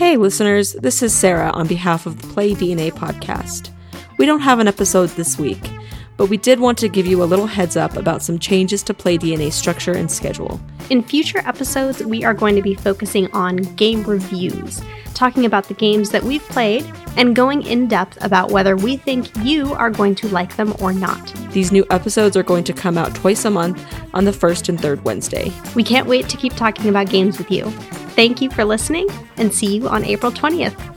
Hey, listeners, this is Sarah on behalf of the Play DNA podcast. We don't have an episode this week, but we did want to give you a little heads up about some changes to Play DNA structure and schedule. In future episodes, we are going to be focusing on game reviews, talking about the games that we've played, and going in depth about whether we think you are going to like them or not. These new episodes are going to come out twice a month on the first and third Wednesday. We can't wait to keep talking about games with you. Thank you for listening, and see you on April 20th.